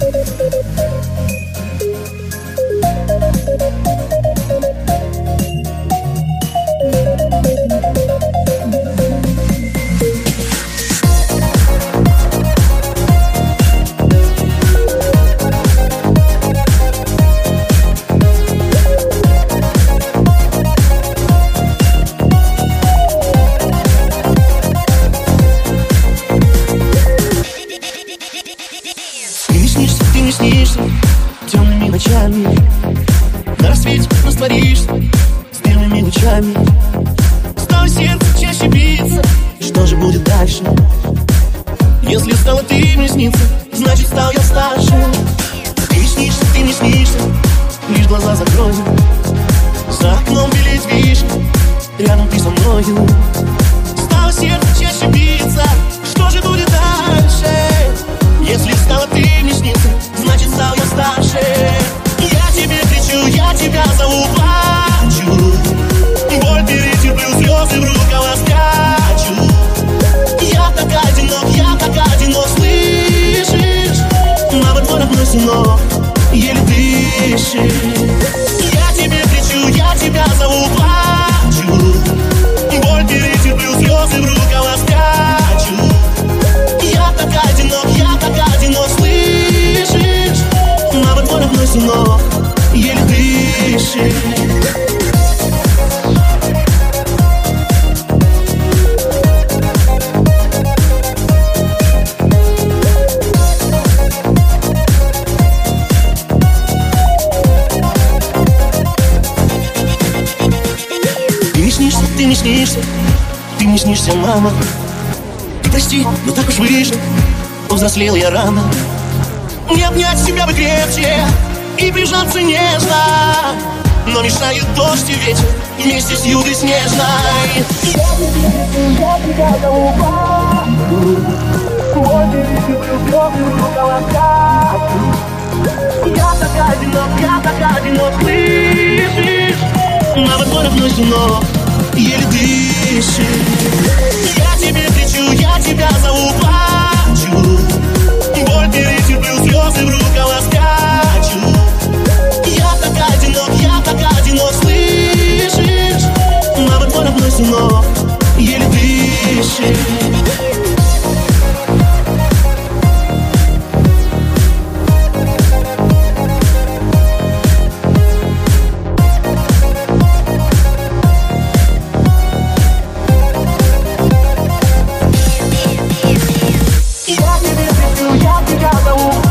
Ты ночами. На рассвете растворишься с белыми лучами. Стало сердце чаще биться Что же будет дальше? Если стала ты мне сниться Значит стал я старше. Ты не снишься, ты не снишься Лишь глаза закрою. За окном белеет вишня Рядом ты со мною я тебя Плачу Боль перетерплю, слезы в рукава скачу Я так одинок, я так одинок Слышишь? На подворах мой сынок Еле дышишь Я тебе кричу, я тебя Плачу. Боль перетерплю, слезы в рукава скачу я так одинок, я так одинок, слышишь? На подворах мой сынок, дышишь Ты не снишься, ты не снишься, ты не снишься, мама. Ты прости, но так уж вышло, повзрослел я рано. Не обнять себя бы крепче и прижаться нежно Но мешает дождь и ветер вместе с югой снежной Я так одинок, я так одинок, слышишь? На подборах мой сынок, еле дышишь Я тебе кричу, я тебя зову, cada um.